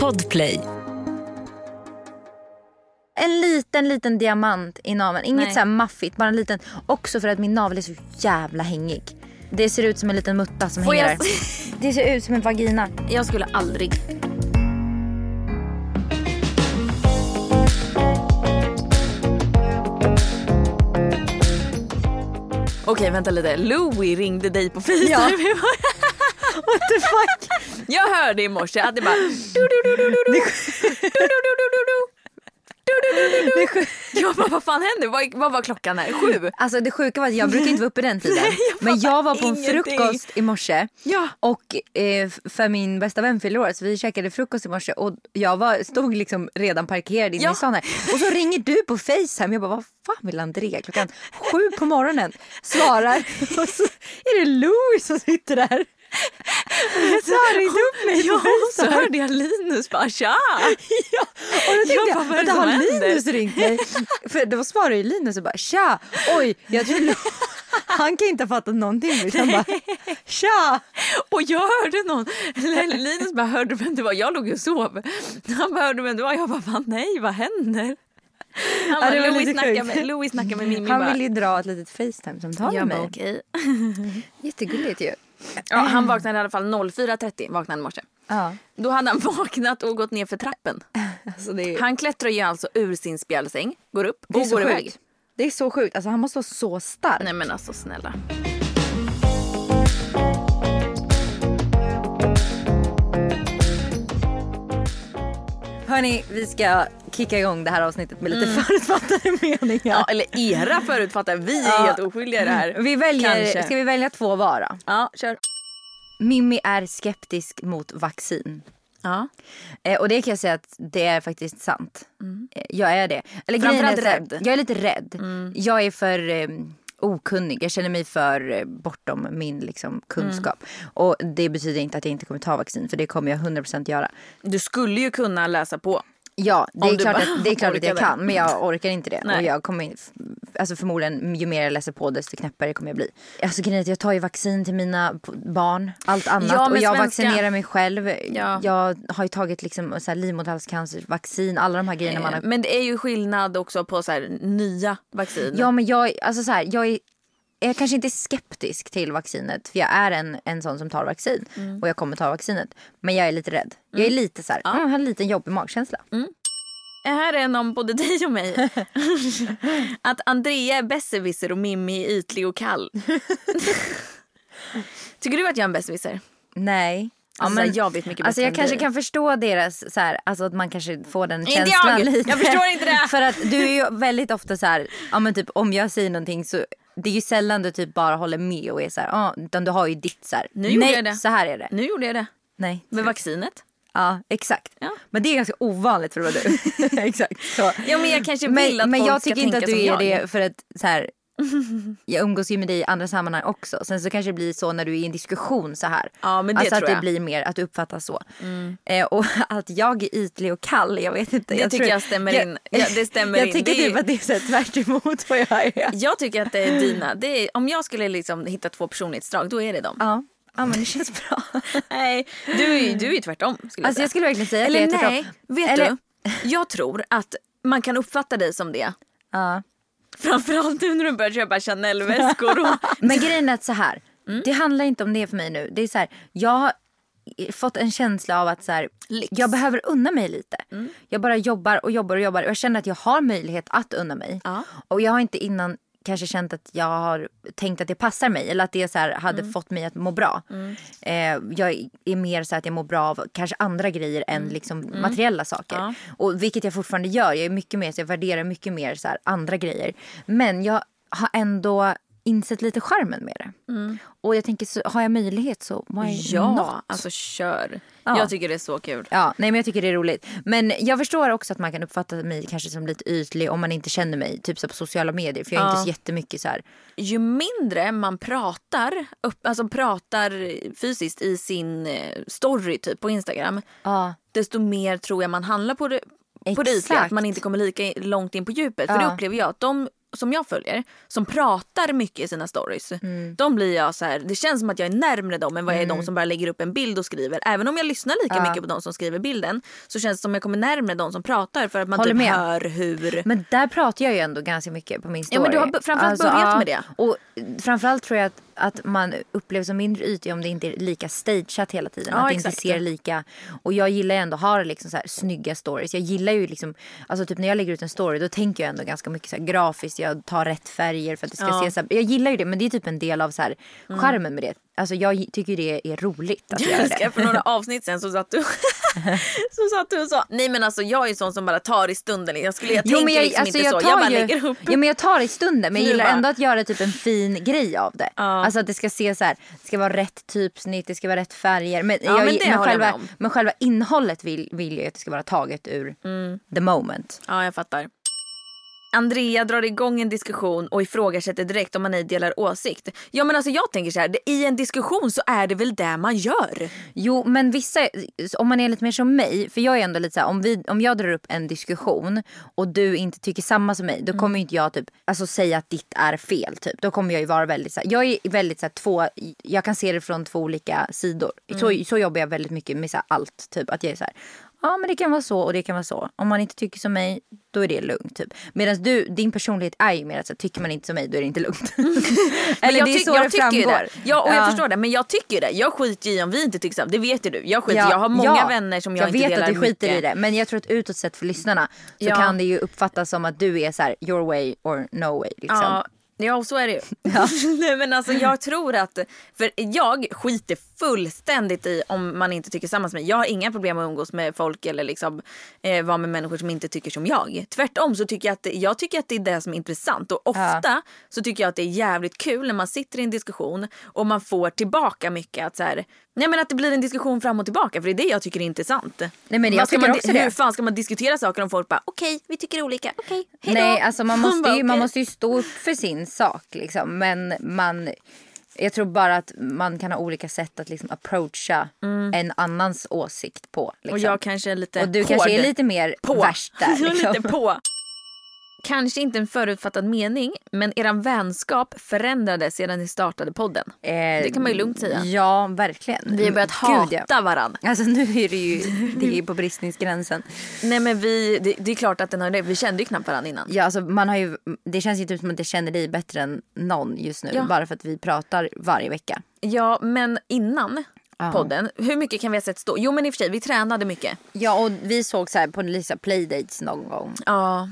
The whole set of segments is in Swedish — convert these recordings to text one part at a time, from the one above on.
Podplay. En liten, liten diamant i naveln. Inget Nej. så här maffigt, bara en liten. Också för att min navel är så jävla hängig. Det ser ut som en liten mutta som Får hänger jag- där. Det ser ut som en vagina. Jag skulle aldrig. Okej vänta lite. Louis ringde dig på Facetime. Ja. What the fuck? Jag hörde i morse att det bara... Du, du, du, du, du, du. Du, du, du, du. Jag bara, vad fan händer? Vad, vad var klockan här? Sju? Alltså det sjuka var att jag brukar inte vara uppe den tiden. men jag var på en ingenting. frukost i morse. Ja. Och eh, för min bästa vän fyller år så vi käkade frukost i morse och jag var, stod liksom redan parkerad inne Ja. i stan här. Och så ringer du på Facetime. Jag bara vad fan vill Andrea klockan sju på morgonen? Svarar och så är det Louis som sitter där. Så har ringt upp mig Ja, så hörde jag Linus bara tja. Ja, och då tänkte Jag vänta har? Linus ringt mig? För då svarade ju Linus och bara tja, oj, jag tror Lo- han kan inte ha fattat någonting. Han bara tja. Och jag hörde någon, Linus bara hörde vem det var, jag låg och sov. Han bara hörde vem det var, jag bara fan nej vad händer? Han bara, Louis, snackar med, Louis snackar med Mimmi Han bara. vill ju dra ett litet Facetime-samtal med mig. bara okej. Jättegulligt ju. Ja, han vaknade i alla fall 04.30 vaknade i morse. Ja. Då hade han vaknat och gått ner för trappen. Alltså är, Han klättrar ju alltså ur sin spjälsäng, går upp och går sjukt. iväg. Det är så sjukt. Alltså han måste vara så stark. Nej men alltså snälla. Hörni, vi ska kicka igång det här avsnittet med lite förutfattade meningar. Ja, eller era förutfattade, vi är Ja. helt oskyldiga i det här. Vi väljer, Kanske. ska vi välja två var då? Ja, kör. Mimmi är skeptisk mot vaccin. Ja. Eh, och det kan jag säga att det är faktiskt sant. Eh, Jag är det. Eller Framförallt är rädd. Jag är lite rädd. Jag är för eh, okunnig. Jag känner mig för eh, bortom min liksom, kunskap. Och det betyder inte att jag inte kommer ta vaccin. För det kommer jag 100% göra. Du skulle ju kunna läsa på. Ja, det är klart, bara att, det är klart att jag kan. Men jag orkar inte det. Nej. Och jag kommer, alltså förmodligen, ju mer jag läser på desto knäppare kommer jag bli. Alltså grejen jag tar ju vaccin till mina barn. Allt annat. Ja, och jag svenska- vaccinerar mig själv. Ja. Jag har ju tagit liksom, så här, livmoderhalscancervaccin. Alla de här grejerna man har Men det är ju skillnad också på så här, nya vaccin. Ja men jag, alltså så här, jag är jag kanske inte är skeptisk till vaccinet för jag är en, en sån som tar vaccin Mm. och jag kommer ta vaccinet. Men jag är lite rädd. Jag är lite så här, mm, jag har en liten jobbig magkänsla. Det här är en om både dig och mig. att Andrea är besserwisser och Mimmi är ytlig och kall. Tycker du att jag är en besserwisser? Nej. Alltså, så här, jag vet mycket alltså jag kanske dig. kan förstå deras, så här, alltså att man kanske får den Inte känslan jag! lite. Jag förstår inte det! För att du är ju väldigt ofta så här, ja men typ om jag säger någonting så det är ju sällan du typ bara håller med och är så här, ja, utan du har ju ditt så här, Nu gjorde nej jag det. så här är det. Nu gjorde jag det. Nej. Med vaccinet. Ja exakt. Ja. Men det är ganska ovanligt för att vara du. exakt. Så. Ja men jag kanske vill Men, att men folk jag ska tycker inte att du är jag. det för att så här, jag umgås ju med dig i andra sammanhang också. Sen så kanske det blir så när du är i en diskussion så här. Ja, men det alltså tror att det jag. blir mer att du uppfattas så. Eh, och att jag är ytlig och kall, jag vet inte. Det jag tycker jag stämmer in. Ja, det stämmer jag in. tycker Det är- typ att det är så tvärt emot vad jag är. Jag tycker att det är dina. Det är, om jag skulle liksom hitta två personlighetsdrag då är det dem. Ja. Ja men det känns bra. Nej, du är du är tvärtom. Skulle Alltså jag, jag säga. skulle verkligen säga att Eller jag är tvärtom. nej, vet Eller- du? Jag tror att man kan uppfatta dig som det. Ja. Framförallt nu när du börjar köpa Chanel-väskor. Och... Men grejen är att så här, det handlar inte om det för mig nu. Det är så här, jag har fått en känsla av att så här, Lyx. jag behöver unna mig lite. Mm. Jag bara jobbar och jobbar och jobbar och jag känner att jag har möjlighet att unna mig. Ja. Och jag har inte innan kanske känt att jag har tänkt att det passar mig eller att det så här hade Mm. fått mig att må bra. Eh, jag är mer så att jag mår bra av kanske andra grejer än liksom materiella saker. Mm. Ja. Och vilket jag fortfarande gör. Jag är mycket mer så jag värderar mycket mer så här andra grejer. Men jag har ändå insett lite charmen med det. Och jag tänker så har jag möjlighet så why Mm. Ja, not? alltså kör. Ja. Jag tycker det är så kul. Ja, nej men jag tycker det är roligt. Men jag förstår också att man kan uppfatta mig kanske som lite ytlig om man inte känner mig. Typ så på sociala medier. För jag är Ja. inte så jättemycket så här. Ju mindre man pratar, upp, alltså pratar fysiskt i sin eh, story typ på Instagram, Ja, desto mer tror jag man handlar på det, på det ytliga. Att man inte kommer lika långt in på djupet. För det upplever jag att de som jag följer som pratar mycket i sina stories. Mm. De blir jag så här, det känns som att jag är närmre dem än vad jag är de som bara lägger upp en bild och skriver. Även om jag lyssnar lika mycket på de som skriver bilden så känns det som att jag kommer närmre de som pratar för att man Håller typ med. hör hur... Men där pratar jag ju ändå ganska mycket på min story. Ja, men du har framförallt börjat med det. Och framförallt tror jag att, att man upplevs som mindre ytlig om det inte är lika stageat hela tiden. Ja, att det inte ser lika... Och jag gillar ändå att ha liksom så här snygga stories. Jag gillar ju liksom... Alltså typ när jag lägger ut en story då tänker jag ändå ganska mycket så här grafiskt. Jag tar rätt färger för att det ska Ja. Mm. se så här, Jag gillar ju det men det är typ en del av så här charmen med det. Alltså jag tycker det är roligt att göra Jag det. för några avsnitt sen så satt du så satt du och sa nej men alltså jag är sån som bara tar i stunden. Jag, skulle, jag tänker liksom inte så. Jag bara lägger upp. Ja men jag tar i stunden men jag gillar ändå att göra typ en fin grej av det. Ja. Alltså att det ska se så här, det ska vara rätt typsnitt, det ska vara rätt färger. Men, Ja, men jag själva, med om. men själva innehållet vill, vill jag att det ska vara taget ur Mm. the moment. Ja, jag fattar. Andrea drar igång en diskussion och ifrågasätter direkt om man ej delar åsikt. Ja men alltså jag tänker så här, i en diskussion så är det väl det man gör? Jo men vissa, om man är lite mer som mig, för jag är ändå lite så här, om, vi, om jag drar upp en diskussion och du inte tycker samma som mig, då kommer ju inte jag typ alltså, säga att ditt är fel typ. Då kommer jag ju vara väldigt så här, jag är väldigt så här, två, jag kan se det från två olika sidor. Så, så jobbar jag väldigt mycket med så här, allt typ. Att jag är så här, ja men det kan vara så och det kan vara så. Om man inte tycker som mig, då är det lugnt typ. Medan du, din personlighet är ju mer att så tycker man inte som mig, då är det inte lugnt. Eller jag det är så jag det framgår. det. Ja och jag förstår det men jag tycker det. Jag skiter i om vi inte tycker samma. Det vet ju du. Jag skiter Ja, Jag har många ja. vänner som jag, jag inte vet delar att du skiter mycket. i det. Men jag tror att utåt sett för lyssnarna så Ja. kan det ju uppfattas som att du är så här your way or no way. Liksom. Ja, ja och så är det ju. Nej, men alltså, jag tror att, för jag skiter fullständigt i om man inte tycker samma som mig. Jag har inga problem att umgås med folk eller liksom, eh, vara med människor som inte tycker som jag. Tvärtom så tycker jag att, det- jag tycker att det är det som är intressant och ofta så tycker jag att det är jävligt kul när man sitter i en diskussion och man får tillbaka mycket att så här, Nej men att det blir en diskussion fram och tillbaka för det är det jag tycker är intressant. Nej, men jag man, också det. Hur fan ska man diskutera saker om folk bara okej vi tycker olika, okej hejdå. Nej, alltså man måste, bara, ju, man måste ju stå upp för sin sak. Liksom. Men man, jag tror bara att man kan ha olika sätt att liksom approacha en annans åsikt på. Liksom. Mm. Och jag kanske är lite och du hård. kanske är lite mer på. värst där. Liksom. lite på. Kanske inte en förutfattad mening, men eran vänskap förändrades sedan ni startade podden. Eh, Det kan man ju lugnt säga. Ja, verkligen. Vi har börjat Gud, hata ja. Alltså nu är det ju, det är ju på bristningsgränsen. Nej men vi, det, det är klart att den har det. Vi kände ju knappt varandra innan. Ja, alltså man har ju, det känns ju typ som att jag känner dig bättre än någon just nu. Ja. Bara för att vi pratar varje vecka. Ja men innan Ja. podden, hur mycket kan vi ha sett stå? Jo men i och för sig, vi tränade mycket. Ja, och vi såg så här på Lisa playdates någon gång. Ja,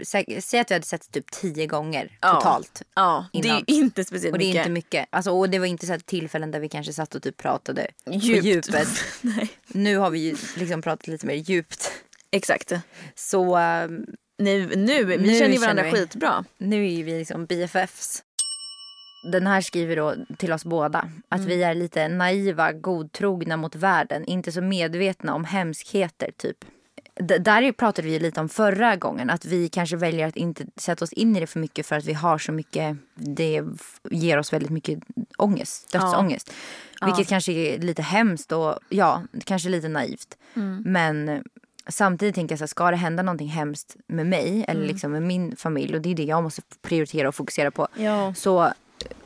Sä- Säg att vi hade sett typ tio gånger Ja. totalt. ja det är Innan. inte speciellt Och det är mycket. inte mycket. Alltså, och det var inte så tillfällen där vi kanske satt och typ pratade Djupt. på djupet. Nej. Nu har vi ju liksom pratat lite mer djupt. Exakt. Så ehm, Nu, nu, vi Nu känner ju varandra känner vi. skitbra. nu är vi liksom BFFs. Den här skriver då till oss båda att Mm. vi är lite naiva, godtrogna mot världen, inte så medvetna om hemskheter typ. D- där pratade vi lite om förra gången, att vi kanske väljer att inte sätta oss in i det för mycket för att vi har så mycket, det ger oss väldigt mycket ångest, dödsångest. Vilket kanske är lite hemskt och ja, kanske lite naivt. Mm. Men samtidigt tänker jag så här, ska det hända någonting hemskt med mig eller liksom med min familj och det är det jag måste prioritera och fokusera på. Ja. Så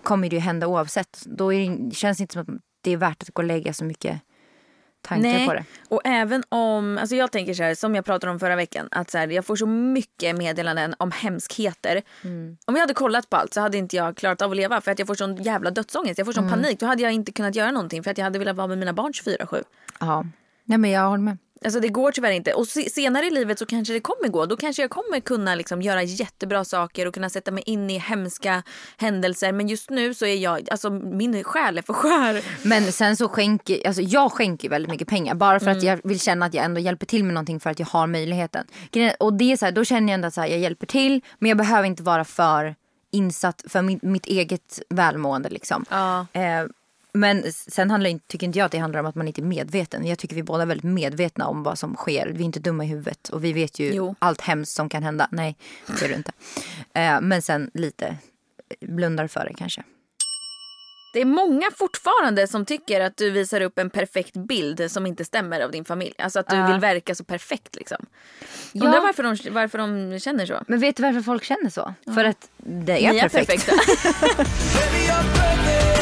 kommer det ju hända oavsett. Då det, känns det inte som att det är värt att gå och lägga så mycket tankar Nej, på det. och även om, alltså jag tänker så här, som jag pratade om förra veckan, att så här, jag får så mycket meddelanden om hemskheter. Mm. Om jag hade kollat på allt så hade inte jag klarat av att leva för att jag får sån jävla dödsångest, jag får sån Mm. panik. Då hade jag inte kunnat göra någonting för att jag hade velat vara med mina barn 24-7. Ja. Nej men jag håller med. Alltså det går tyvärr inte. Och se- senare i livet så kanske det kommer gå. Då kanske jag kommer kunna liksom göra jättebra saker och kunna sätta mig in i hemska händelser. Men just nu så är jag, alltså min själ är för skör. Men sen så skänker, alltså jag skänker väldigt mycket pengar bara för att Mm. jag vill känna att jag ändå hjälper till med någonting för att jag har möjligheten. Och det är så här, då känner jag ändå att här, jag hjälper till men jag behöver inte vara för insatt för mitt, mitt eget välmående liksom. Ja. Eh, men sen handlar, inte- tycker inte jag att det handlar om att man inte är medveten. Jag tycker vi båda är väldigt medvetna om vad som sker. Vi är inte dumma i huvudet och vi vet ju Jo. allt hemskt som kan hända. Nej, det är du inte. Eh, men sen lite blundar för det kanske. Det är många fortfarande som tycker att du visar upp en perfekt bild som inte stämmer av din familj. Alltså att du Ja. vill verka så perfekt liksom. Ja. Undrar varför de, varför de känner så. Men vet du varför folk känner så? För att det är Ni är perfekt. perfekta.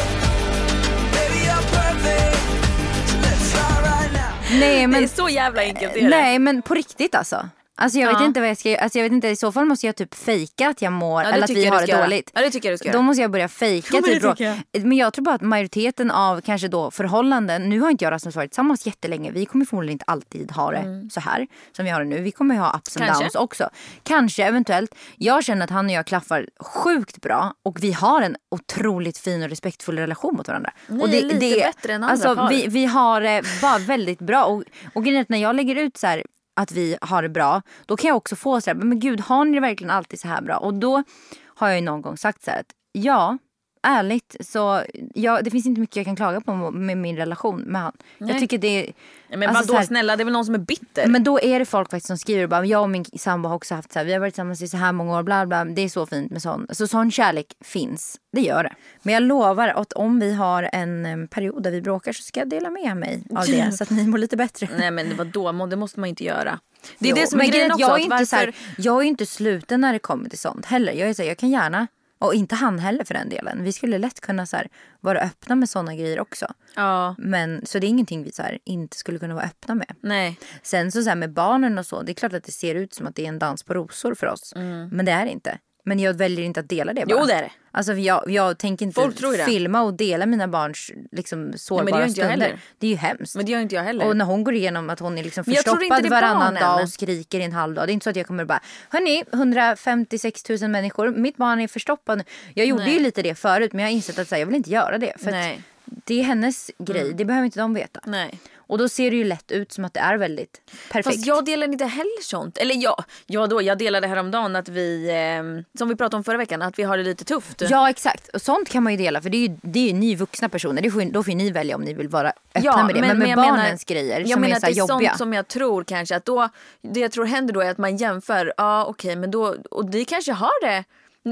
Nej Det men, är så jävla enkelt. är det. nej men på riktigt alltså. Alltså jag vet Ja. inte vad jag ska alltså jag vet inte, i så fall måste jag typ fejka att jag mår Ja, det eller att vi jag har det göra. dåligt. Ja, det tycker jag du ska Då göra. måste jag börja fejka Ja, men det typ. då. tycker Men jag tror bara att majoriteten av kanske då förhållanden, nu har inte jag och Rasmus varit tillsammans jättelänge. Vi kommer förmodligen inte alltid ha det så här som vi har det nu. Vi kommer ha ups and Mm. Downs också. Kanske eventuellt. Jag känner att han och jag klaffar sjukt bra och vi har en otroligt fin och respektfull relation mot varandra. Ni och är lite bättre än andra alltså, par. vi, vi har det bara väldigt bra. Och, och grejen när jag lägger ut så här att vi har det bra, då kan jag också få så här, men gud har ni det verkligen alltid så här bra? Och då har jag ju någon gång sagt så här att ja, ärligt så ja, det finns inte mycket jag kan klaga på med min relation med han. Nej. Jag tycker det är Men alltså, vadå här- snälla, det är väl någon som är bitter? men då är det folk faktiskt som skriver bara jag och min sambo har också haft så här, vi har varit tillsammans i så här många år, bla bla. Det är så fint med sån. Så sån kärlek finns. Det gör det. Men jag lovar att om vi har en period där vi bråkar så ska jag dela med mig av det så att ni mår lite bättre. Nej men vadå, det måste man inte göra. Det är Jo, det som är grejen också. Jag är, inte varför... så här, jag är inte sluten när det kommer till sånt heller. Jag är så här, jag kan gärna, och inte han heller för den delen. Vi skulle lätt kunna så här, vara öppna med såna grejer också. Ja, Men, så det är ingenting vi så här, inte skulle kunna vara öppna med. nej. Sen så, så här, med barnen och så, det är klart att det ser ut som att det är en dans på rosor för oss. Men det är det inte. Men jag väljer inte att dela det bara. Jo, det är det. Alltså jag, jag tänker inte det. filma och dela mina barns liksom, sårbara det inte jag stunder. heller. Det är ju hemskt. Men det gör inte jag heller. Och när hon går igenom att hon är liksom förstoppad det varannan dag och skriker i en halv dag. Det är inte så att jag kommer bara, hörni 156 000 människor, mitt barn är förstoppad. Jag gjorde Nej. ju lite det förut men jag har insett att här, jag vill inte göra det. För Nej. Det är hennes grej, det behöver inte de veta. Nej. Och då ser det ju lätt ut som att det är väldigt perfekt. Fast jag delar inte heller sånt. Eller ja, ja då, jag delade häromdagen att vi, eh, som vi pratade om förra veckan, att vi har det lite tufft. Ja exakt, och sånt kan man ju dela för det är ju, det är ju ni vuxna personer. Det får, då får ni välja om ni vill vara öppna med det. Men, med jag barnens menar, grejer jag som menar är så här att det är jobbiga. sånt som jag tror kanske att då, det jag tror händer då är att man jämför, ja okej men då, och ni kanske har det,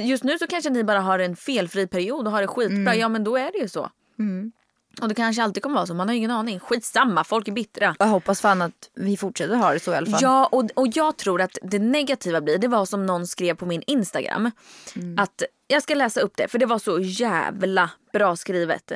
just nu så kanske ni bara har en felfri period och har det skitbra, Mm. ja men då är det ju så. Och det kanske alltid kommer vara så, man har ingen aning. Skitsamma, folk är bittra. Jag hoppas fan att vi fortsätter ha det så i alla fall. Ja, och, och jag tror att det negativa blir, det var som någon skrev på min Instagram. Mm. Att Jag ska läsa upp det för det var så jävla bra skrivet.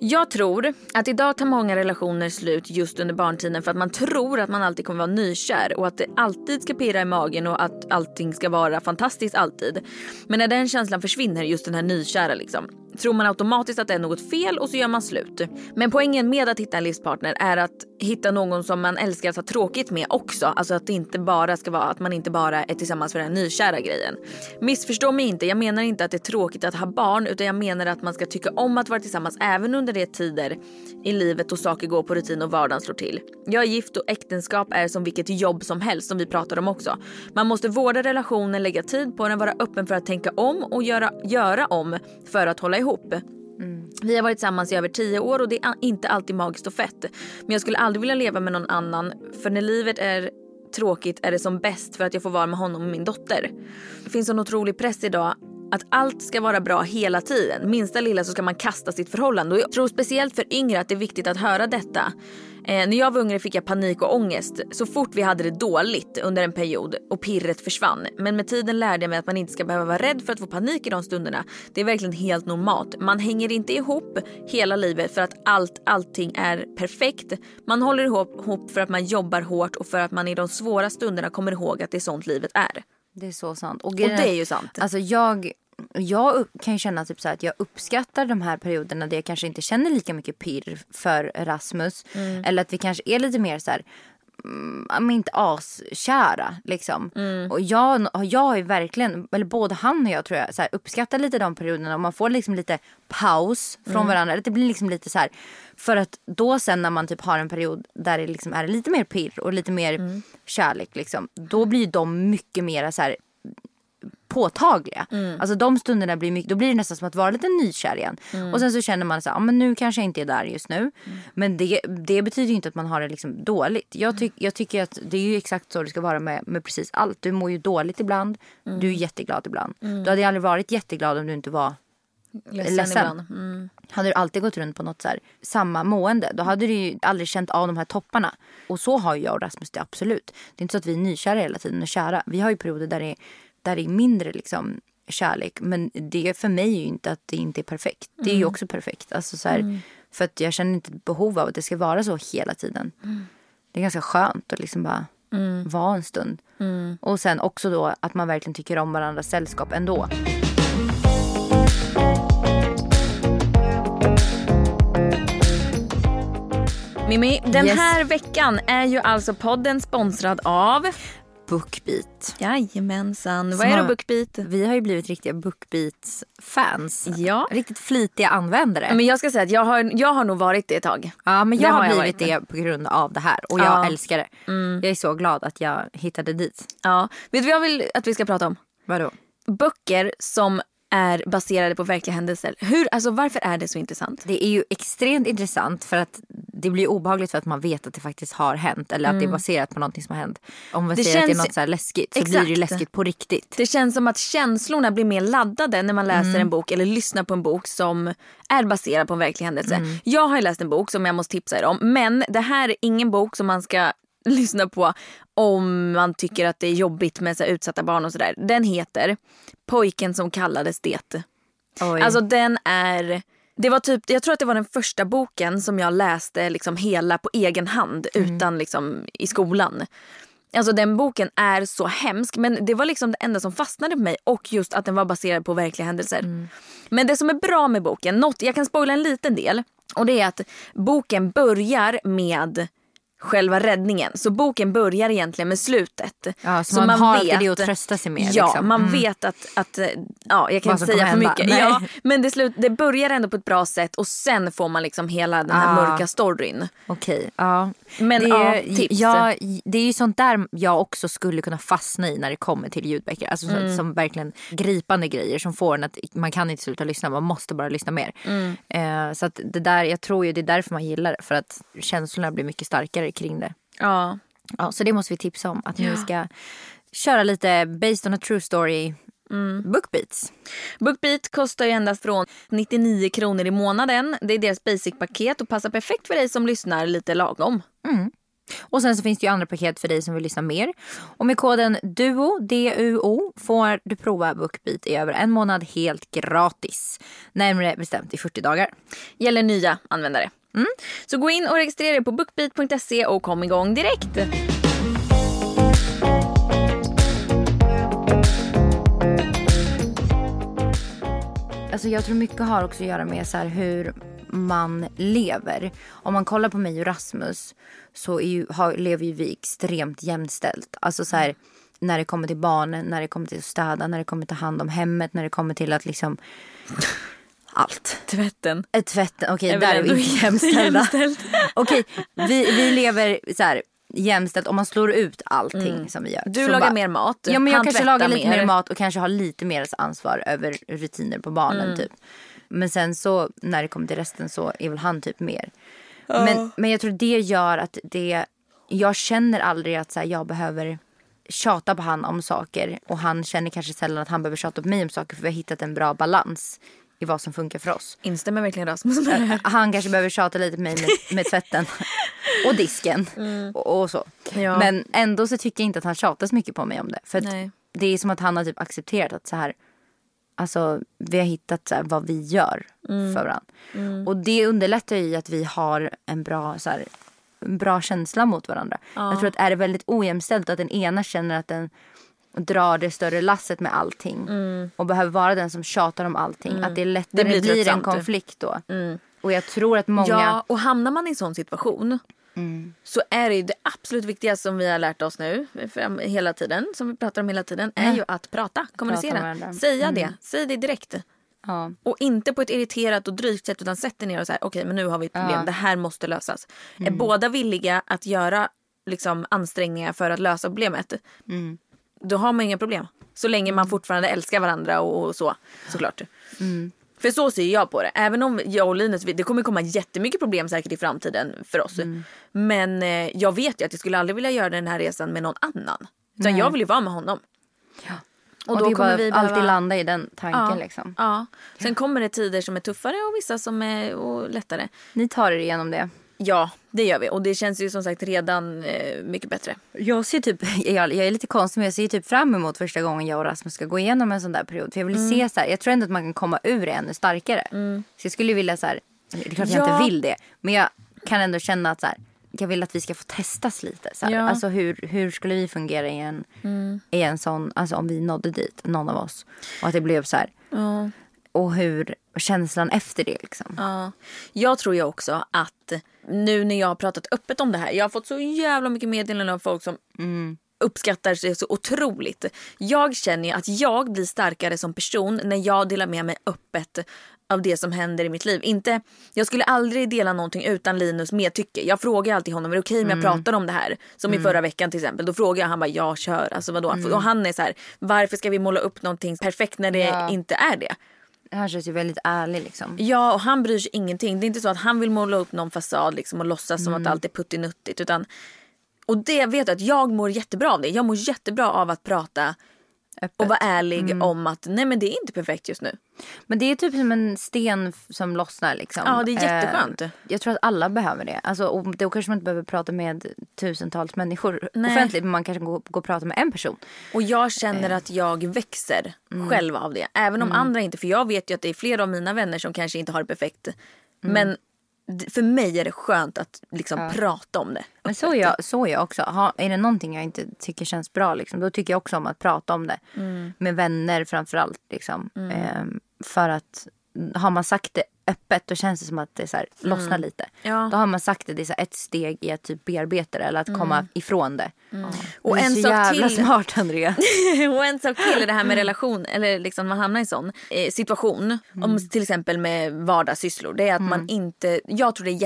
Jag tror att idag tar många relationer slut just under barntiden för att man tror att man alltid kommer vara nykär och att det alltid ska pirra i magen och att allting ska vara fantastiskt alltid. Men när den känslan försvinner, just den här nykära liksom, tror man automatiskt att det är något fel och så gör man slut. Men poängen med att hitta en livspartner är att hitta någon som man älskar att ha tråkigt med också. Alltså att det inte bara ska vara att man inte bara är tillsammans för den nykära grejen. Missförstå mig inte, jag menar inte att det är tråkigt att ha barn utan jag menar att man ska tycka om att vara tillsammans även under de tider i livet då saker går på rutin och vardagen slår till. Jag är gift och äktenskap är som vilket jobb som helst som vi pratar om också. Man måste vårda relationen, lägga tid på den, vara öppen för att tänka om och göra, göra om för att hålla ihop. Vi har varit tillsammans i över tio år och det är inte alltid magiskt och fett. Men jag skulle aldrig vilja leva med någon annan för när livet är tråkigt är det som bäst för att jag får vara med honom och min dotter. Det finns en otrolig press idag att allt ska vara bra hela tiden. Minsta lilla så ska man kasta sitt förhållande. Och jag tror speciellt för yngre att det är viktigt att höra detta. Eh, när jag var yngre fick jag panik och ångest så fort vi hade det dåligt under en period och pirret försvann. Men med tiden lärde jag mig att man inte ska behöva vara rädd för att få panik i de stunderna. Det är verkligen helt normalt. Man hänger inte ihop hela livet för att allt, allting är perfekt. Man håller ihop, för att man jobbar hårt och för att man i de svåra stunderna kommer ihåg att det är sånt livet är. Det är så sant. Och det är ju sant. Alltså jag, jag kan ju känna typ så att jag uppskattar de här perioderna där jag kanske inte känner lika mycket pirr för Rasmus. Mm. Eller att vi kanske är lite mer så här, mm, men inte askära liksom. Mm. Och jag, jag ju verkligen, eller både han och jag tror jag, så här, uppskattar lite de perioderna och man får liksom lite paus från Mm. varandra. Det blir liksom lite så här, för att då sen när man typ har en period där det liksom är lite mer pirr och lite mer Mm. kärlek liksom. Då blir de mycket mer så här påtagliga. Mm. Alltså de stunderna blir mycket, då blir det nästan som att vara lite nykär igen. Mm. Och sen så känner man så här, ja men nu kanske jag inte är där just nu. Men det, det betyder ju inte att man har det liksom dåligt. Jag, tyck, jag tycker att det är ju exakt så det ska vara med, med precis allt. Du mår ju dåligt ibland, Mm. du är jätteglad ibland. Du hade ju aldrig varit jätteglad om du inte var ledsen, ledsen. Mm. hade du alltid gått runt på något så här, samma mående då hade du ju aldrig känt av de här topparna. Och så har jag och Rasmus det absolut. Det är inte så att vi är nykära hela tiden och kära. Vi har ju perioder där det är, där det är mindre liksom kärlek. Men det för mig är ju inte att det inte är perfekt. Det är ju också perfekt. Alltså så här, För att jag känner inte behov av att det ska vara så hela tiden. Det är ganska skönt att liksom bara vara en stund. Och sen också då att man verkligen tycker om varandras sällskap ändå. Mimmi, den Yes. här veckan är ju alltså podden sponsrad av Bookbeat. Jajamensan. Vad är då har- Bookbeat? Vi har ju blivit riktiga Bookbeats-fans. Ja. Riktigt flitiga användare. Men jag ska säga att jag har, jag har nog varit det ett tag. ja, men det jag har har jag blivit varit. det på grund av det här. Och jag Ja. älskar det. Jag är så glad att jag hittade dit. Ja. Vet du vad jag vill att vi ska prata om? Vadå? Böcker som är baserade på verkliga händelser. Hur, alltså, varför är det så intressant? Det är ju extremt intressant för att det blir obehagligt för att man vet att det faktiskt har hänt. Eller att det är baserat på någonting som har hänt. Om man Mm. Det säger att det är känns- något så här läskigt så Exakt. blir det läskigt på riktigt. Det känns som att känslorna blir mer laddade när man läser en bok eller lyssnar på en bok som är baserad på en verklig händelse. Jag har ju läst en bok som jag måste tipsa er om men det här är ingen bok som man ska lyssna på om man tycker att det är jobbigt med så utsatta barn och sådär. Den heter Pojken som kallades det. Oj. Alltså den är... Det var typ, jag tror att det var den första boken som jag läste liksom hela på egen hand utan liksom i skolan. Alltså den boken är så hemsk men det var liksom det enda som fastnade på mig och just att den var baserad på verkliga händelser. Men det som är bra med boken, något, jag kan spoila en liten del och det är att boken börjar med själva räddningen. Så boken börjar egentligen med slutet. Ja, så man har alltid det att trösta sig med, Ja, liksom. man Mm. vet att, att eh, ja, jag kan Vad inte säga för mycket. Ja, men det, slut, det börjar ändå på ett bra sätt och sen får man liksom hela den här Ah. mörka storyn. Okej, ja. Men, det, ja, är, tips. ja, det är ju sånt där jag också skulle kunna fastna i när det kommer till ljudböcker. Alltså så, Mm. som verkligen gripande grejer som får en att man kan inte sluta lyssna, man måste bara lyssna mer. Mm. Eh, så att det där, jag tror ju det är därför man gillar det, för att känslorna blir mycket starkare kring det. Ja. Ja, så det måste vi tipsa om, att ni ska köra lite based on a true story Mm. bookbeats. Bookbeat kostar ju endast från 99 kronor i månaden. Det är deras basic-paket och passar perfekt för dig som lyssnar lite lagom. Och sen så finns det ju andra paket för dig som vill lyssna mer. Och med koden DUO, D-U-O, får du prova Bookbeat i över en månad helt gratis. Närmare bestämt i 40 dagar. Gäller nya användare. Så gå in och registrera dig på bookbeat.se och kom igång direkt. Alltså jag tror mycket har också att göra med så hur man lever. Om man kollar på mig och Rasmus så ju, har, lever ju vi extremt jämställt. Alltså så här, när det kommer till barnen, när det kommer till att städa, när det kommer till att ta hand om hemmet, när det kommer till att liksom allt. Tvätten. Ett Tvätten, okej väl där är vi jämställda. jämställt. okej, vi, vi lever så här jämställt om man slår ut allting som vi gör. Du Så lagar bara- mer mat. Ja men jag kanske lagar lite mer. mat och kanske har lite mer ansvar över rutiner på barnen Mm. typ. Men sen så när det kommer till resten så är väl han typ mer. Men, men jag tror det gör att det, jag känner aldrig att så här, jag behöver tjata på han om saker. Och han känner kanske sällan att han behöver tjata på mig om saker för vi har hittat en bra balans i vad som funkar för oss. Instämmer verkligen Rasmus med det här. Han kanske behöver tjata lite på mig med, med tvätten och disken och, och så. Mm. Ja. Men ändå så tycker jag inte att han tjatar så mycket på mig om det. För det är som att han har typ accepterat att så här, alltså vi har hittat så här, vad vi gör Mm. för varandra. Och det underlättar ju att vi har en bra, så här, en bra känsla mot varandra. Jag tror att är det väldigt ojämställt att den ena känner att den drar det större lasset med allting och behöver vara den som tjatar om allting. Att det lättare Mm. Det blir blir, en konflikt då. Och jag tror att många... Ja, och hamnar man i en sån situation så är det det absolut viktigaste som vi har lärt oss nu hela tiden, som vi pratar om hela tiden, är ju att prata, kommunicera. varandra. Säga det, säg det direkt. Ja. Och inte på ett irriterat och drygt sätt utan sätt dig ner och säga okej men nu har vi ett problem, det här måste lösas. Är båda villiga att göra liksom, ansträngningar för att lösa problemet då har man inga problem. Så länge man fortfarande älskar varandra och, och så såklart. För så ser jag på det. Även om jag och Linus, det kommer komma jättemycket problem säkert i framtiden för oss. Men eh, jag vet ju att jag skulle aldrig vilja göra den här resan med någon annan. Utan jag vill ju vara med honom. Och, då det är kommer vi alltid behöva- landa i den tanken Ja. liksom. Ja. Sen kommer det tider som är tuffare och vissa som är och lättare. Ni tar er igenom det. Ja, det gör vi. Och det känns ju som sagt redan eh, mycket bättre. Jag ser typ, jag, jag är lite konstig men jag ser typ fram emot första gången jag och Rasmus ska gå igenom en sån där period. För jag vill Mm. se så här, jag tror ändå att man kan komma ur det ännu starkare. Så jag skulle vilja så här, det är klart jag Ja. inte vill det. Men jag kan ändå känna att så här, jag vill att vi ska få testas lite. Så. Ja. Alltså hur, hur skulle vi fungera i en, i en sån, alltså om vi nådde dit, någon av oss. Och att det blev så här. Ja. Och hur känslan efter det liksom. Ja. Jag tror ju också att nu när jag har pratat öppet om det här. Jag har fått så jävla mycket meddelanden av folk som uppskattar det så otroligt. Jag känner ju att jag blir starkare som person när jag delar med mig öppet av det som händer i mitt liv. Inte, jag skulle aldrig dela någonting utan Linus medtycke. Jag frågar alltid honom, är det okej om jag pratar om det här? Som i förra veckan till exempel. Då frågar jag, han bara, ja kör. Alltså vadå? Och han är så här, varför ska vi måla upp någonting perfekt när det Ja. inte är det? Han känns ju väldigt ärlig liksom. Ja, och han bryr sig ingenting. Det är inte så att han vill måla upp någon fasad liksom, och låtsas som att allt är puttinuttigt. Utan, och det vet jag att jag mår jättebra av det. Jag mår jättebra av att prata Öppet. och vara ärlig om att nej men det är inte perfekt just nu. Men det är typ som en sten som lossnar liksom. Ja, det är jätteskönt. Eh, jag tror att alla behöver det. Alltså, och då kanske man inte behöver prata med tusentals människor Nej. offentligt. Men man kanske går, går och pratar med en person. Och jag känner att jag växer själv av det. Även om andra inte, för jag vet ju att det är flera av mina vänner som kanske inte har det perfekt. Men d- för mig är det skönt att liksom prata om det. Men så är jag, så är jag också. Ha, är det någonting jag inte tycker känns bra liksom, då tycker jag också om att prata om det. Med vänner framförallt. Liksom. Ehm, för att har man sagt det öppet då känns det som att det så här, lossnar lite. Ja. Då har man sagt det, det är så ett steg i att typ bearbeta det eller att komma ifrån det. Och Och det är en så sak jävla till. smart Andrea. och en sak till är det här med relation, eller liksom man hamnar i en sån eh, situation, om till exempel med vardagssysslor. Det är att man inte, jag tror det är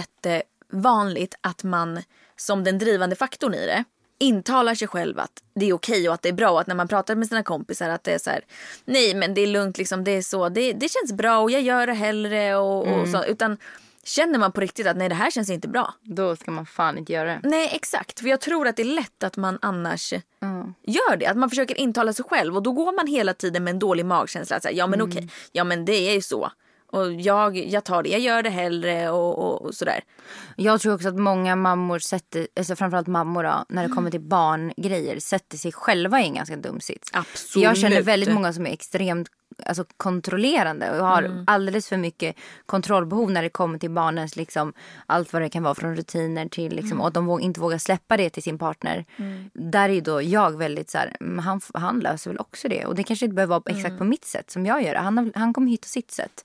jättevanligt att man som den drivande faktorn i det intalar sig själv att det är okej och att det är bra och att när man pratar med sina kompisar att det är så här, nej men det är lugnt liksom, det är så, det, det känns bra och jag gör det hellre och, och så. Utan känner man på riktigt att nej det här känns inte bra. Då ska man fan inte göra det. Nej exakt, för jag tror att det är lätt att man annars gör det. Att man försöker intala sig själv och då går man hela tiden med en dålig magkänsla. Att säga, ja men okej, ja men det är ju så. Och jag, jag tar det, jag gör det hellre och, och, och sådär. Jag tror också att många mammor sätter, alltså framförallt mammor då, när Mm. det kommer till barngrejer, sätter sig själva i en ganska dum sits. För Absolut. jag känner väldigt många som är extremt alltså, kontrollerande och har Mm. alldeles för mycket kontrollbehov när det kommer till barnens liksom, allt vad det kan vara från rutiner till liksom, Mm. och de vågar, inte vågar släppa det till sin partner. Där är då jag väldigt så här, "Men han, han löser väl också det och det kanske inte behöver vara exakt Mm. på mitt sätt som jag gör det. Han, han kommer hitta sitt sätt.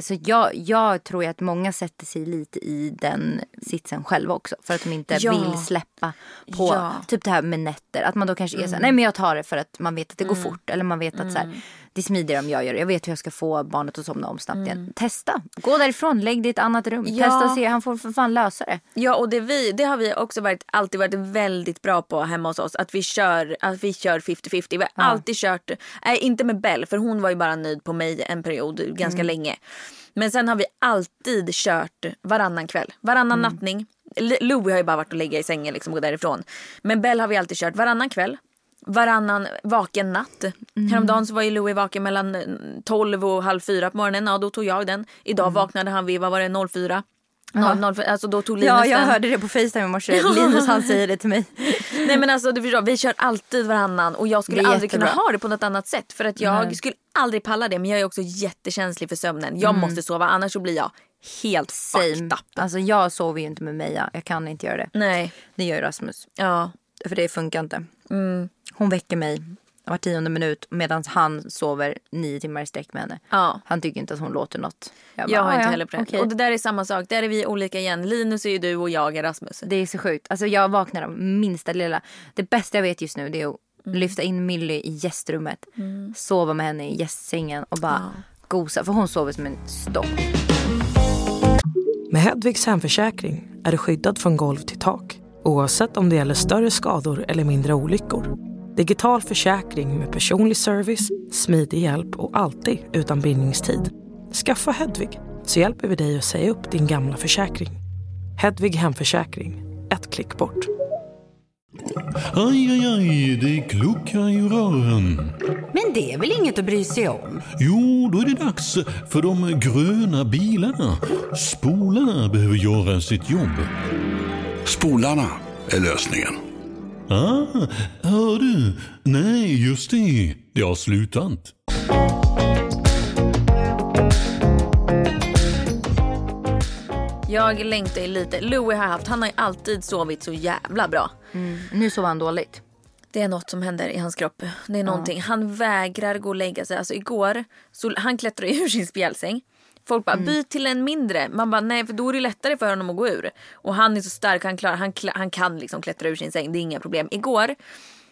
Så jag, jag tror att många sätter sig lite i den sitsen själva också. För att de inte Ja. vill släppa på Ja. Mm. typ det här med nätter. Att man då kanske är så här, nej men jag tar det för att man vet att det går fort. Eller man vet att så här, det är smidigare om jag gör det. Jag vet hur jag ska få barnet att somna om snabbt igen. Testa, gå därifrån, lägg det i ett annat rum. Mm. Ja. Testa och se, han får för fan lösa det. Ja och det, vi, det har vi också varit, alltid varit väldigt bra på hemma hos oss. Att vi kör, att vi kör 50-50. Vi har alltid kört, nej inte med Bell för hon var ju bara nöjd på mig en period ganska länge. Men sen har vi alltid kört varannan kväll. Varannan nattning. L- Louie har ju bara varit och lägga i sängen liksom, och gå därifrån. Men Bell har vi alltid kört varannan kväll. Varannan vaken natt. Häromdagen så var ju Louie vaken mellan eh, 12 och halv fyra på morgonen. Ja, då tog jag den. Idag vaknade han vid, vad var det, 04? 00, alltså då tog Linus Ja, jag den. hörde det på Facetime i morse. Linus han säger det till mig. Nej men alltså du förstår, vi kör alltid varannan och jag skulle aldrig kunna jättebra. ha det på något annat sätt. För att jag skulle aldrig palla det men jag är också jättekänslig för sömnen. Jag måste sova annars så blir jag helt fucked Same. up. Alltså jag sover ju inte med Meja. Jag kan inte göra det. Nej, Det gör ju Rasmus. ja. För det funkar inte. Mm. Hon väcker mig var tionde minut medan han sover nio timmar i sträck med henne. Ja. Han tycker inte att hon låter något. bara, Jag har "Ah, inte ja, heller på det. okej." Och det där är samma sak, där är vi olika igen. Linus är ju du och jag är Rasmus. Det är så sjukt. Alltså jag vaknar av minsta lilla. Det bästa jag vet just nu det är att Mm. lyfta in Millie i gästrummet. Sova med henne i gästsängen och bara gosa. För hon sover som en stock. Med Hedvigs hemförsäkring är du skyddad från golv till tak oavsett om det gäller större skador eller mindre olyckor. Digital försäkring med personlig service, smidig hjälp och alltid utan bindningstid. Skaffa Hedvig så hjälper vi dig att säga upp din gamla försäkring. Hedvig hemförsäkring, ett klick bort. Aj, aj, aj, det kluckar i rören. Men det är väl inget att bry sig om? Jo, då är det dags för de gröna bilarna. Spolarna behöver göra sitt jobb. Spolarna är lösningen. Ah, hör du? Nej, just det. Det har slutat. Jag längtar ju lite. Louis har haft, han har ju alltid sovit så jävla bra. Nu sover han dåligt. Det är något som händer i hans kropp. Det är någonting. Han vägrar gå och lägga sig. Alltså igår, så han klättrade ur sin spjälsäng. Folk bara byt till en mindre. Man bara nej för då är det lättare för honom att gå ur. Och han är så stark, han, klarar, han, han kan liksom klättra ur sin säng. Det är inga problem. Igår,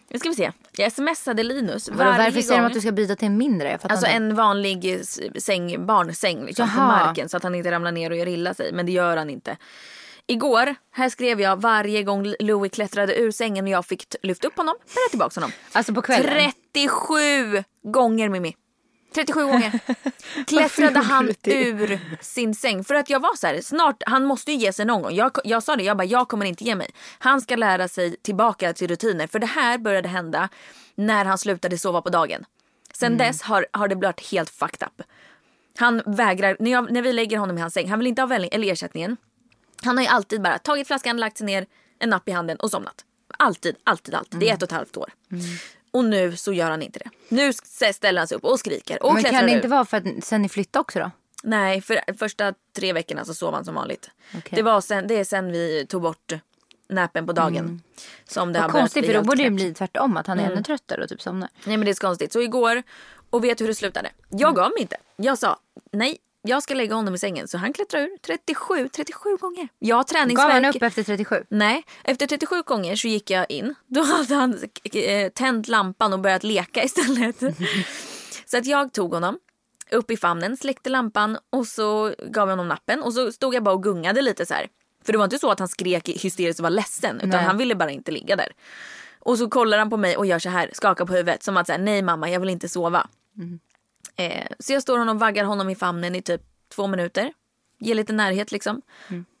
nu ska vi se. Jag smsade Linus varje varför säger de gång. att du ska byta till en mindre? Alltså inte. en vanlig säng, barnsäng liksom, på marken så att han inte ramlar ner och gör illa sig. Men det gör han inte. Igår, här skrev jag varje gång Louis klättrade ur sängen och jag fick lyfta upp honom, bära tillbaka honom. Alltså på kvällen? 37 gånger Mimmi. 37 gånger. Klättrade han ur sin säng. För att jag var så här, snart, han måste ju ge sig någon gång. Jag, jag sa det, jag bara, jag kommer inte ge mig. Han ska lära sig tillbaka till rutiner. För det här började hända när han slutade sova på dagen. Sen dess har, har det blivit helt fucked up. Han vägrar, när, jag, när vi lägger honom i hans säng, han vill inte ha välling, eller ersättningen. Han har ju alltid bara tagit flaskan, lagt sig ner, en napp i handen och somnat. Alltid, alltid, alltid. Det är ett och ett halvt år. Och nu så gör han inte det. Nu ställer han sig upp och skriker och Men kan det ur. inte vara för att sen ni flyttade också då? Nej, för första tre veckorna så sov han som vanligt. Okej. Det, var sen, det är sen vi tog bort näpen på dagen. Som det Vad har konstigt för då borde det bli tvärtom. Att han är ännu tröttare och typ somnar. Nej men det är så konstigt. Så igår, och vet du hur det slutade? Jag gav mig inte. Jag sa nej, jag ska lägga honom i sängen. Så han klättrar ur 37, 37 gånger. Jag har Gav han upp efter 37? Nej, efter 37 gånger så gick jag in. Då hade han eh, tänt lampan och börjat leka istället. så att jag tog honom upp i famnen, släckte lampan och så gav jag honom nappen. Och så stod jag bara och gungade lite så här. För det var inte så att han skrek hysteriskt och var ledsen. Utan Nej. han ville bara inte ligga där. Och så kollar han på mig och gör så här, skakar på huvudet. Som att säga nej mamma jag vill inte sova. Eh, så jag står honom och vaggar honom i famnen i typ två minuter. Ger lite närhet liksom.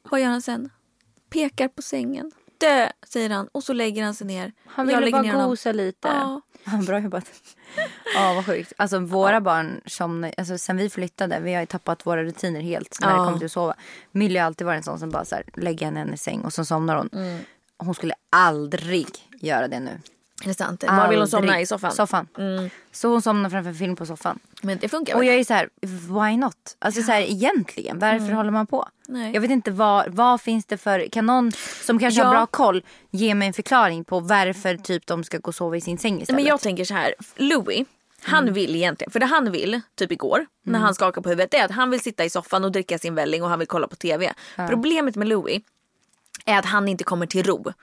Vad gör han sen? Pekar på sängen. Dö, säger han. Och så lägger han sig ner. Han ville bara gosa lite. Ja. Bra jobbat. Ja vad sjukt. Alltså våra barn somnar, alltså sen vi flyttade, vi har ju tappat våra rutiner helt när det kommer till att sova. Millie har alltid varit en sån som bara så här, lägger henne i säng och så somnar hon. Mm. Hon skulle aldrig göra det nu. Är det sant? Var vill hon somna? I soffan? Soffan. Mm. Så hon somnar framför en film på soffan. Men det funkar Och väl? jag är så här, why not? Alltså så här, egentligen, varför håller man på? Mm. Nej. Jag vet inte vad, vad finns det för, kan någon som kanske Ja. har bra koll ge mig en förklaring på varför typ de ska gå och sova i sin säng istället? Men jag tänker så här. Louis, han Mm. vill egentligen, för det han vill, typ igår, när han skakar på huvudet, det är att han vill sitta i soffan och dricka sin välling och han vill kolla på TV. Problemet med Louis är att han inte kommer till ro.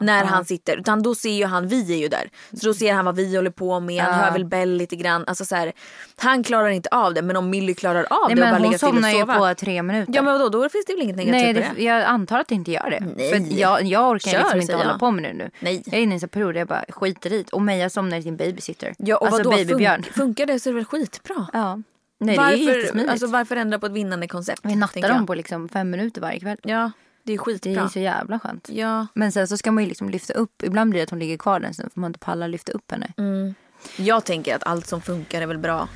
När han sitter. Utan då ser ju han, vi är ju där. Så då ser han vad vi håller på med, han hör väl Bell lite grann. Alltså så här, han klarar inte av det men om Millie klarar av Nej, det och bara hon ligga still och somnar ju sova. på tre minuter. Ja men vadå, då finns det väl inget negativt Nej, det, det? jag antar att det inte gör det. Nej. För jag, jag orkar Kör, liksom inte säger hålla jag. på med det nu. Nej. Jag är inne i en period där jag bara skiter i. Och Meja somnar i sin babysitter. Ja och alltså vadå, babybjörn. fun- funkar det så är det väl skitbra. Ja. Nej, det är varför, alltså, varför ändra på ett vinnande koncept? Vi nattar jag. dem på liksom fem minuter varje kväll. Ja, det är Det skitbra. är så jävla skönt. Ja. Men sen så ska man ju liksom lyfta upp. Ibland blir det att hon ligger kvar där så får man inte palla lyfta upp henne. Mm. Jag tänker att allt som funkar är väl bra.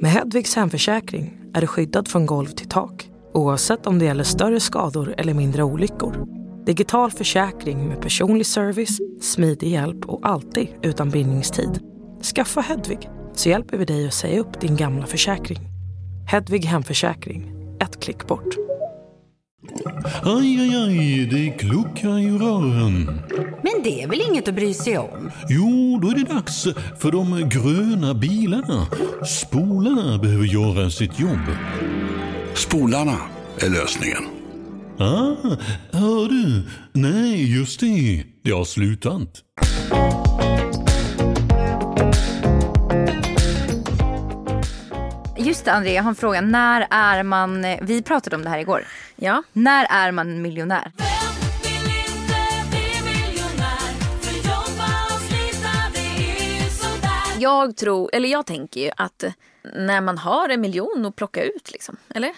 Med Hedvigs hemförsäkring är du skyddad från golv till tak oavsett om det gäller större skador eller mindre olyckor. Digital försäkring med personlig service, smidig hjälp och alltid utan bindningstid. Skaffa Hedvig så hjälper vi dig att säga upp din gamla försäkring. Hedvig hemförsäkring, ett klick bort. Aj, aj, aj, det kluckar i rören. Men det är väl inget att bry sig om? Jo, då är det dags för de gröna bilarna. Spolarna behöver göra sitt jobb. Spolarna är lösningen. Ah, hör du? Nej, just det. Det har slutat. Just det, Andrea, jag har en fråga. När är man... Eh, vi pratade om det här igår. Ja. När är man miljonär? Jag tror, eller jag tänker ju att när man har en miljon att plocka ut liksom, eller?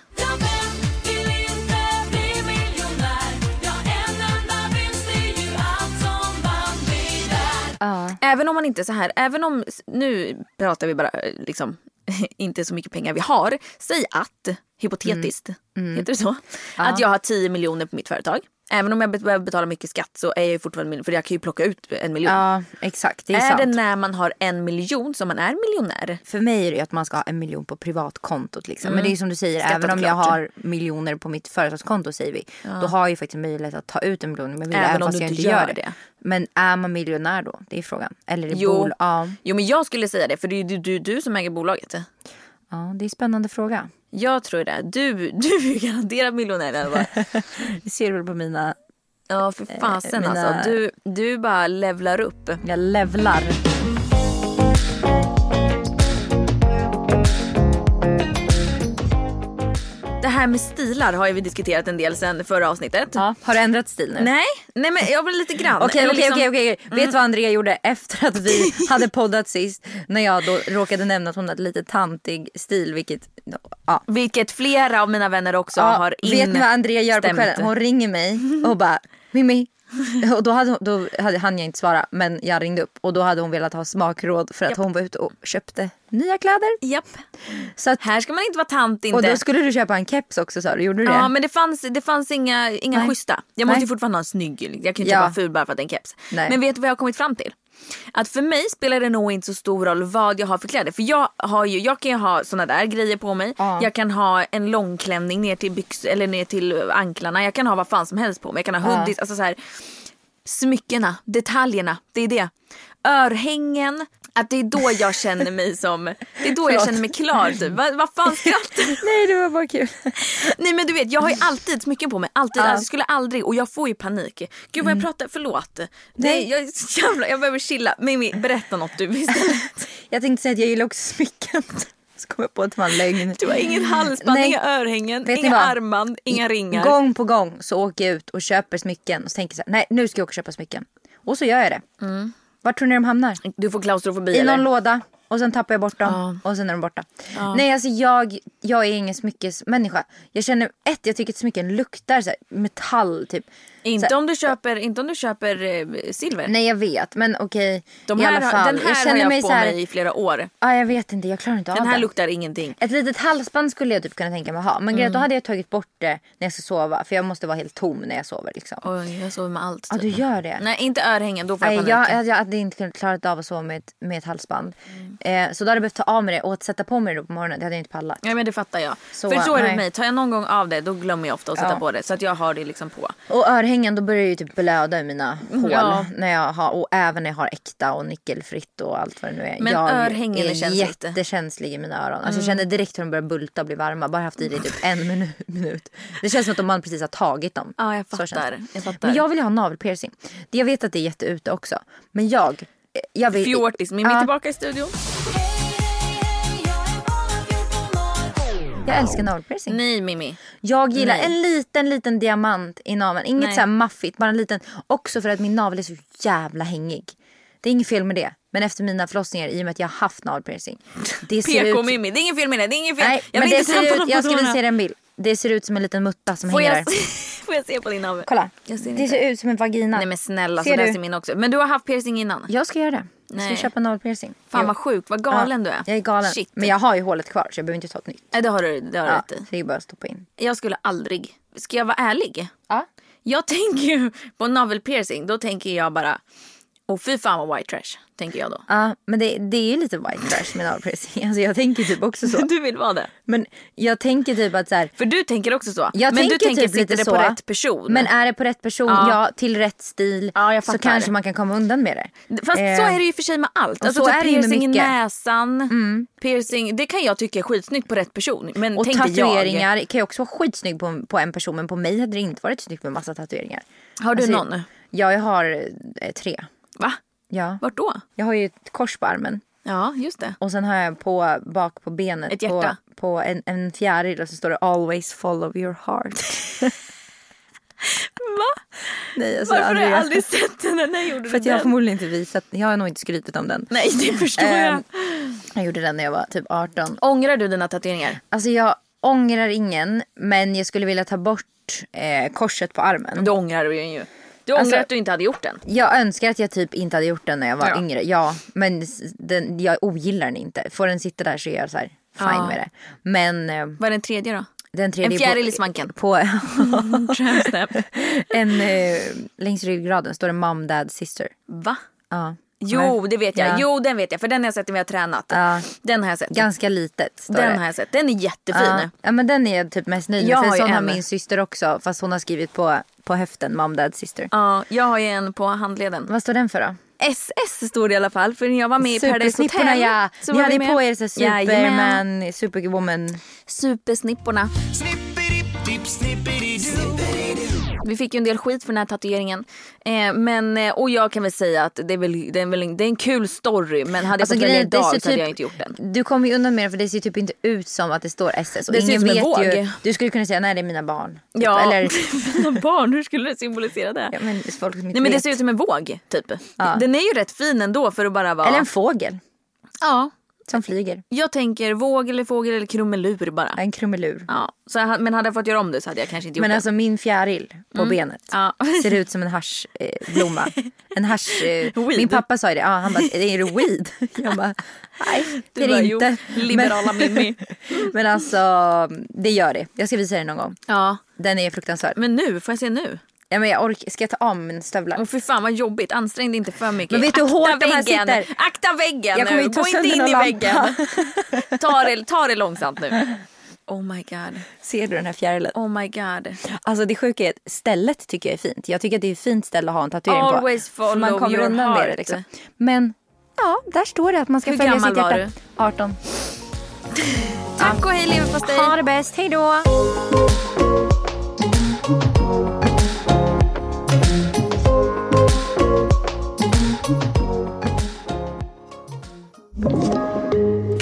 Även om man inte så här, även om, nu pratar vi bara eh, liksom inte så mycket pengar vi har. Säg att, hypotetiskt, Mm. heter det så? Att jag har 10 miljoner på mitt företag. Även om jag be- behöver betala mycket skatt så är jag ju fortfarande miljon, för jag kan ju plocka ut en miljon. Ja exakt, det är, är sant. det när man har en miljon som man är miljonär? För mig är det ju att man ska ha en miljon på privatkontot. Liksom. Men det är som du säger, Skattat även om jag klart. har miljoner på mitt företagskonto säger vi. Då har jag ju faktiskt möjlighet att ta ut en miljon. Men jag Även även om fast du jag inte gör det. det. Men är man miljonär då? Det är frågan. Eller i Jo. bol. Ja. Jo men jag skulle säga det för det är ju du, du, du som äger bolaget. Ja, det är en spännande fråga. Jag tror det. Du, du är garanterat miljonär. fall. Det ser väl på mina... Ja för fasen mina- alltså. Du, du bara levlar upp. Jag levlar. Här med stilar har ju vi diskuterat en del sen förra avsnittet. Ja. Har du ändrat stil nu? Nej, nej men jag var lite grann. Okej liksom- okej. okej. Vet du vad Andrea gjorde efter att vi hade poddat sist? När jag då råkade nämna att hon hade lite tantig stil vilket... Ja. Vilket flera av mina vänner också har vet ni vad Andrea gör på instämt. kvällen? Hon ringer mig och bara Mimmi. Och då, hade, då hade, hann jag inte svara men jag ringde upp och då hade hon velat ha smakråd för att hon var ute och köpte nya kläder. Japp. Så att, Här ska man inte vara tant inte. och då skulle du köpa en keps också sa du, gjorde du det? Ja men det fanns, det fanns inga, inga Nej. schyssta. Jag måste Nej. ju fortfarande ha en snygg. Jag kan ju inte Ja. vara ful bara för att det är en keps. Nej. Men vet du vad jag har kommit fram till? Att för mig spelar det nog inte så stor roll vad jag har för kläder. För jag, har ju, jag kan ju ha såna där grejer på mig. Ja. Jag kan ha en långklänning ner till byx eller ner till anklarna. Jag kan ha vad fan som helst på mig. Jag kan ha hoodies. Alltså så här, smyckena, detaljerna. Det är det. Örhängen. Att det är då jag känner mig som... Det är då jag känner mig klar typ. Vad vad fan skrattar Nej det var bara kul. Nej men du vet jag har ju alltid smycken på mig. Alltid. Ja. Alltså, jag skulle aldrig och jag får ju panik. Gud vad jag pratar, förlåt. Nej. jag, är så jävla, jag behöver chilla. Mimmi berätta något du istället. Jag tänkte säga att jag gillar också smycken. Så kom jag på att det var en lögn. Du har inget halsband, Nej. inga örhängen, Vet inga armband, inga ringar. Gång på gång så åker jag ut och köper smycken och så tänker så här, nej nu ska jag åka och köpa smycken. Och så gör jag det. Var tror ni de hamnar? Du får klaustrofobi I eller? någon låda och sen tappar jag bort dem och sen är de borta. Nej alltså jag, jag är ingen smyckesmänniska. Jag känner, ett jag tycker att smycken luktar så här, metall typ. Inte, Så om du köper, inte om du köper eh, silver. Nej jag vet men okej De i här, alla har- fall. Den här jag har känner jag mig på här, mig i flera år. Ja jag vet inte, jag klarar inte Den av här luktar ingenting. Ett litet halsband skulle jag typ kunna tänka mig ha. Men att då hade jag tagit bort det när jag ska sova. För jag måste vara helt tom när jag sover liksom. Oj, jag sover med allt. Ja du typ. gör det? Nej inte örhängen, då får jag panik. jag, jag, jag hade inte kunnat klarat av att sova med ett, med ett halsband. Mm. Eh, så då hade jag behövt ta av mig det och att sätta på mig det på morgonen. Det hade jag inte pallat. Ja men det fattar jag. Så, För så är det med mig. Tar jag någon gång av det då glömmer jag ofta att sätta Ja. på det. Så att jag har det liksom på. Och örhängen då börjar ju typ blöda i mina hål. Ja. När jag har, och även när jag har äkta och nickelfritt och allt vad det nu är. Men jag örhängen är känsligt. jättekänslig i mina öron. Alltså jag känner direkt hur de börjar bulta och bli varma. Bara haft i det i typ en minu- minut. Det känns som att man precis har tagit dem. Ja jag fattar. Jag fattar. Men jag vill ju ha navelpiercing. Jag vet att det är jätteute också. Men jag, jag vill... Fjortis, Mimmi Ja. tillbaka i studion. Jag älskar navelpiercing. Nej Mimmi. Jag gillar Nej. en liten, liten diamant i naveln. Inget Nej. så här maffigt, bara en liten. Också för att min navel är så jävla hängig. Det är inget fel med det. Men efter mina förlossningar, i och med att jag har haft navelpiercing. Det ser PK ut... Mimmi. Det är inget fel med det. Det är inget fel. Nej, jag men vill det inte ser ut, jag ska visa er en bild. Det ser ut som en liten mutta som Får hänger jag, där. får jag se på din navel? Kolla. Det inte. ser ut som en vagina. Nej men snälla, Ser så där ser min också. Men du har haft piercing innan? Jag ska göra det. Jag ska Nej. köpa navelpiercing. Fan Jo. vad sjukt, vad galen du är. Jag är galen. Shit. Men jag har ju hålet kvar så jag behöver inte ta ett nytt. Nej det har du, det har du Ja, rätt i. så det är bara att stoppa in. Jag skulle aldrig, ska jag vara ärlig? Ja. Jag tänker ju på navel piercing, då tänker jag bara, och fy fan vad white trash, tänker jag då. Ja, men det, det är ju lite white trash med navelpiercing. Alltså jag tänker typ också så. Du vill vara det? Men jag tänker typ att så här, För du tänker också så. Jag men du tänker tänker, typ sitter det så. på rätt person? Men är det på rätt person, Ja. ja, till rätt stil Ja, jag så kanske man kan komma undan med det. Fast Eh, så är det ju för sig med allt. Alltså så typ är piercing i mycket. Mm. näsan, piercing, det kan jag tycka är skitsnyggt på rätt person. Men Och tänkte jag, tatueringar kan ju också vara skitsnygg på, på en person men på mig hade det inte varit snyggt med massa tatueringar. har du Alltså, någon? Ja, jag har eh, tre. Va? Ja. Vart då? Jag har ju ett kors på armen Ja, just det. och sen har jag på, bak på benet Ett på, hjärta. på en, en fjäril och så står det always follow your heart. Va? Nej, alltså, Varför har jag aldrig sett den? När gjorde För att jag har den? förmodligen inte visat, jag har nog inte skrytit om den. Nej, det förstår jag. Ehm, jag gjorde den när jag var typ 18. Ångrar du dina tatueringar? Alltså jag ångrar ingen men jag skulle vilja ta bort eh, korset på armen. Du ångrar du ju. Du ångrar Alltså- att du inte hade gjort den? Jag önskar att jag typ inte hade gjort den när jag var Ja. yngre. Ja, men den, jag ogillar den inte. Får den sitta där så är jag så här fine Ja. med det. Men eh, Vad är den tredje då? den tredje En fjäril i svanken. På Tramp-snap. en, eh, längs ryggraden står det mom, dad, sister. Va? Ja. Jo, det vet jag. Ja. Jo, den vet jag. För den har jag sett när vi har tränat. Ja. Den har jag sett. Ganska litet Den det. har jag sett. Den är jättefin. Ja. ja men den är jag typ mest nöjd med. Jag För sån har min syster också. Fast hon har skrivit på, på höften mom, dad, sister. Ja, jag har ju en på handleden. Vad står den för då? SS står det i alla fall. För när jag var med i Paradise Hotel. ja. så Ni hade med. på er så. Superman, Superwoman. Supersnipporna. Vi fick ju en del skit för den här tatueringen. Eh, men, eh, och jag kan väl säga att det är, väl, det är, väl, en- det är en kul story. Men hade jag Alltså, fått välja idag så hade typ- jag inte gjort den. Du kommer ju undan med det för det ser typ inte ut som att det står SS. Och Det ser ingen ut som en vet ju. våg. Du skulle kunna säga nej det är mina barn. Typ. Ja, Eller, mina barn, hur skulle det symbolisera det? ja, men folk Nej men det ser ut som en våg typ. Ja. Den är ju rätt fin ändå för att bara vara... Eller en fågel Ja. Som flyger. Jag tänker våg eller fågel eller krumelur bara. En krumelur. Ja. Så jag, men hade jag fått göra om det så hade jag kanske inte gjort Men det. alltså min fjäril på benet Ja. ser ut som en haschblomma. Eh, en hasch... Eh, min pappa sa ju det. Ja, han bara, är det weed? Jag bara, nej det Du är det jo, inte. liberala Mimmi. Men, men alltså det gör det. Jag ska visa dig någon gång. Ja. Den är fruktansvärd. Men nu, får jag se nu? Ja, men jag orkar, ska jag ta av mina stövlar? Åh fy fan vad jobbigt, ansträng dig inte för mycket. Men vet du hur hårt de här sitter? Akta väggen Jag nu, gå inte in i väggen. ta, det, ta det långsamt nu. Oh my god, Ser du den här fjärilen? oh my god. Alltså det sjuka är att stället tycker jag är fint. Jag tycker att det är ett fint ställe att ha en tatuering Always på. För man kommer your undan med det liksom. Men ja, där står det att man ska Hur följa gammal sitt var hjärta. du? 18. Tack och hej leverpastej. Ha det bäst, hej då!